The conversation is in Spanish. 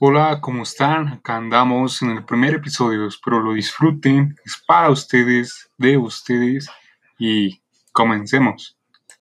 Hola, ¿cómo están? Acá andamos en el primer episodio, espero lo disfruten, es para ustedes, de ustedes y comencemos.